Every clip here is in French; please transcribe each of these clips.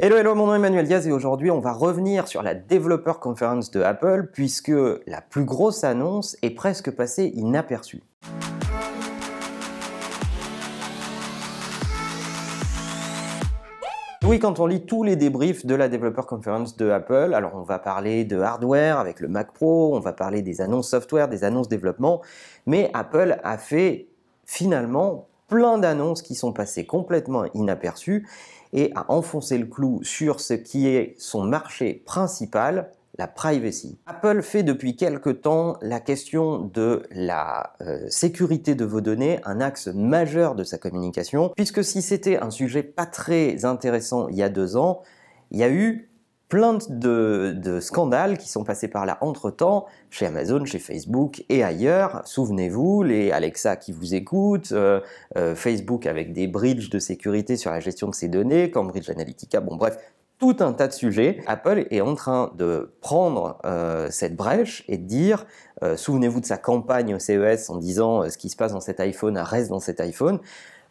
Hello, hello, mon nom est Emmanuel Diaz et aujourd'hui on va revenir sur la Developer Conference de Apple puisque la plus grosse annonce est presque passée inaperçue. Oui, quand on lit tous les débriefs de la Developer Conference de Apple, alors on va parler de hardware avec le Mac Pro, on va parler des annonces software, des annonces développement, mais Apple a fait finalement plein d'annonces qui sont passées complètement inaperçues et a enfoncé le clou sur ce qui est son marché principal, la privacy. Apple fait depuis quelque temps la question de la euh, sécurité de vos données un axe majeur de sa communication, puisque si c'était un sujet pas très intéressant il y a deux ans, il y a eu plein de, scandales qui sont passés par là entre-temps, chez Amazon, chez Facebook et ailleurs. Souvenez-vous, les Alexa qui vous écoutent, euh, euh, Facebook avec des bridges de sécurité sur la gestion de ses données, Cambridge Analytica, bon bref, tout un tas de sujets. Apple est en train de prendre euh, cette brèche et de dire, souvenez-vous de sa campagne au CES en disant ce qui se passe dans cet iPhone reste dans cet iPhone.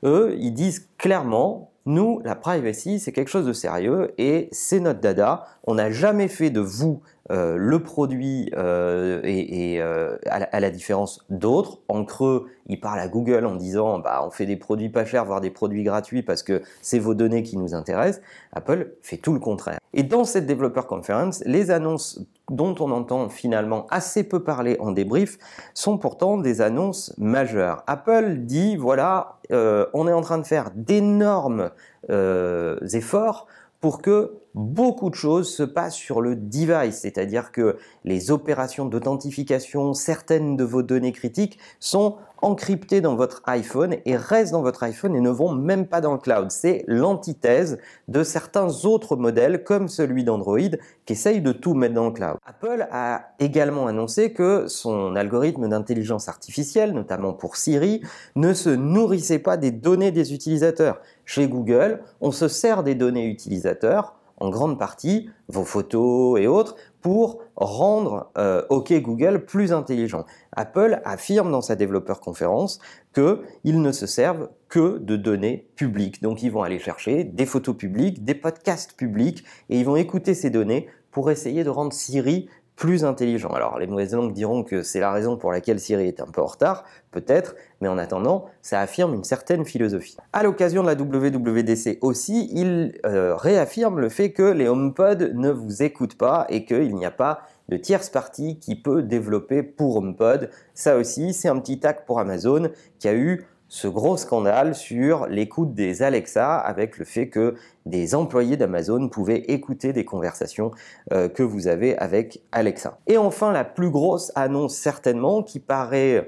Eux, ils disent clairement, nous, la privacy, c'est quelque chose de sérieux et c'est notre dada. On n'a jamais fait de vous euh, le produit euh, et, euh, à, la, différence d'autres. En creux, ils parlent à Google en disant bah, on fait des produits pas chers, voire des produits gratuits parce que c'est vos données qui nous intéressent. Apple fait tout le contraire. Et dans cette Developer Conference, les annonces dont on entend finalement assez peu parler en débrief sont pourtant des annonces majeures. Apple dit voilà, on est en train de faire d'énormes efforts pour que beaucoup de choses se passent sur le device, c'est-à-dire que les opérations d'authentification, certaines de vos données critiques sont encryptées dans votre iPhone et restent dans votre iPhone et ne vont même pas dans le cloud. C'est l'antithèse de certains autres modèles comme celui d'Android qui essaye de tout mettre dans le cloud. Apple a également annoncé que son algorithme d'intelligence artificielle, notamment pour Siri, ne se nourrissait pas des données des utilisateurs. Chez Google, on se sert des données utilisateurs en grande partie vos photos et autres pour rendre euh, OK Google plus intelligent. Apple affirme dans sa développeur conférence qu'ils ne se servent que de données publiques. Donc ils vont aller chercher des photos publiques, des podcasts publics et ils vont écouter ces données pour essayer de rendre Siri plus intelligent. Alors les mauvaises langues diront que c'est la raison pour laquelle Siri est un peu en retard, peut-être, mais en attendant, ça affirme une certaine philosophie. À l'occasion de la WWDC aussi, il euh, réaffirme le fait que les HomePod ne vous écoutent pas et qu'il n'y a pas de tierce partie qui peut développer pour HomePod. Ça aussi, c'est un petit tac pour Amazon qui a eu ce gros scandale sur l'écoute des Alexa avec le fait que des employés d'Amazon pouvaient écouter des conversations euh, que vous avez avec Alexa. Et enfin, la plus grosse annonce certainement qui paraît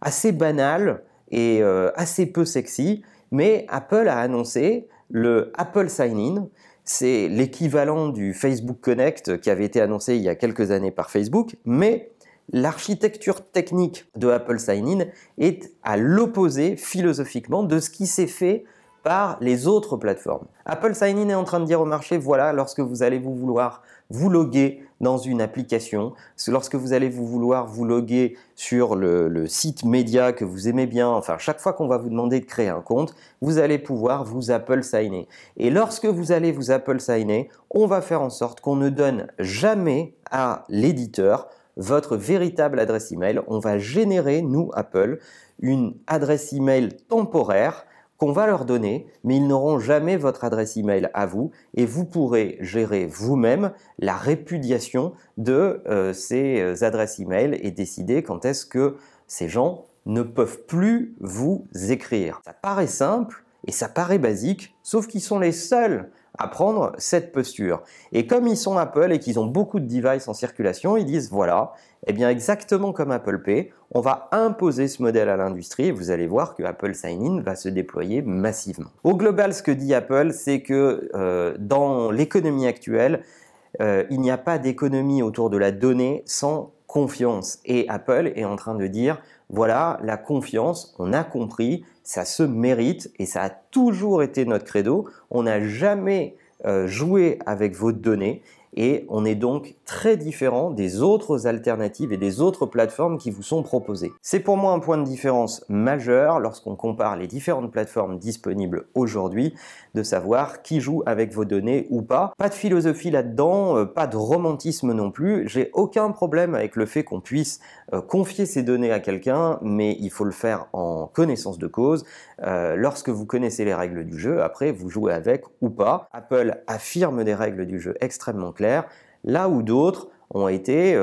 assez banale et euh, assez peu sexy, mais Apple a annoncé le Apple Sign-in. C'est l'équivalent du Facebook Connect qui avait été annoncé il y a quelques années par Facebook, mais l'architecture technique de Apple Sign-In est à l'opposé philosophiquement de ce qui s'est fait par les autres plateformes. Apple Sign-In est en train de dire au marché, voilà, lorsque vous allez vous vouloir vous loguer dans une application, lorsque vous allez vous vouloir vous loguer sur le, site média que vous aimez bien, enfin chaque fois qu'on va vous demander de créer un compte, vous allez pouvoir vous Apple Signer. Et lorsque vous allez vous Apple Signer, on va faire en sorte qu'on ne donne jamais à l'éditeur votre véritable adresse email. On va générer, nous, Apple, une adresse email temporaire qu'on va leur donner, mais ils n'auront jamais votre adresse email à vous et vous pourrez gérer vous-même la répudiation de euh, ces euh, adresses email et décider quand est-ce que ces gens ne peuvent plus vous écrire. Ça paraît simple et ça paraît basique, sauf qu'ils sont les seuls à prendre cette posture. Et comme ils sont Apple et qu'ils ont beaucoup de devices en circulation, ils disent voilà, eh bien exactement comme Apple Pay, on va imposer ce modèle à l'industrie vous allez voir que Apple Sign-in va se déployer massivement. Au global, ce que dit Apple, c'est que euh, dans l'économie actuelle, euh, il n'y a pas d'économie autour de la donnée sans confiance. Et Apple est en train de dire, voilà, la confiance, on a compris, ça se mérite et ça a toujours été notre credo. On n'a jamais euh, joué avec vos données et on est donc très différent des autres alternatives et des autres plateformes qui vous sont proposées. C'est pour moi un point de différence majeur lorsqu'on compare les différentes plateformes disponibles aujourd'hui, de savoir qui joue avec vos données ou pas. Pas de philosophie là-dedans, euh, pas de romantisme non plus. J'ai aucun problème avec le fait qu'on puisse euh, confier ces données à quelqu'un, mais il faut le faire en connaissance de cause. Euh, lorsque vous connaissez les règles du jeu, après vous jouez avec ou pas. Apple affirme des règles du jeu extrêmement claires, là où d'autres ont été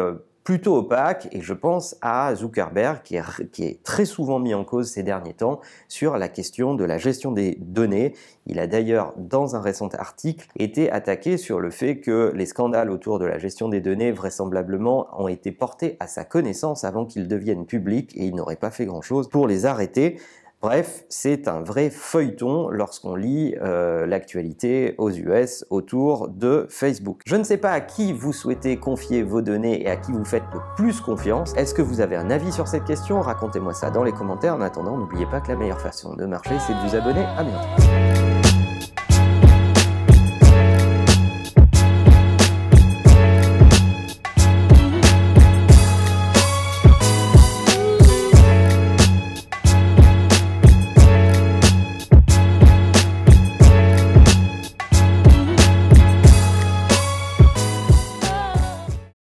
plutôt opaque et je pense à Zuckerberg qui est, très souvent mis en cause ces derniers temps sur la question de la gestion des données. Il a d'ailleurs dans un récent article été attaqué sur le fait que les scandales autour de la gestion des données vraisemblablement ont été portés à sa connaissance avant qu'ils deviennent publics et il n'aurait pas fait grand-chose pour les arrêter. Bref, c'est un vrai feuilleton lorsqu'on lit euh, l'actualité aux US autour de Facebook. Je ne sais pas à qui vous souhaitez confier vos données et à qui vous faites le plus confiance. Est-ce que vous avez un avis sur cette question? Racontez-moi ça dans les commentaires. En attendant, n'oubliez pas que la meilleure façon de marcher, c'est de vous abonner. À bientôt.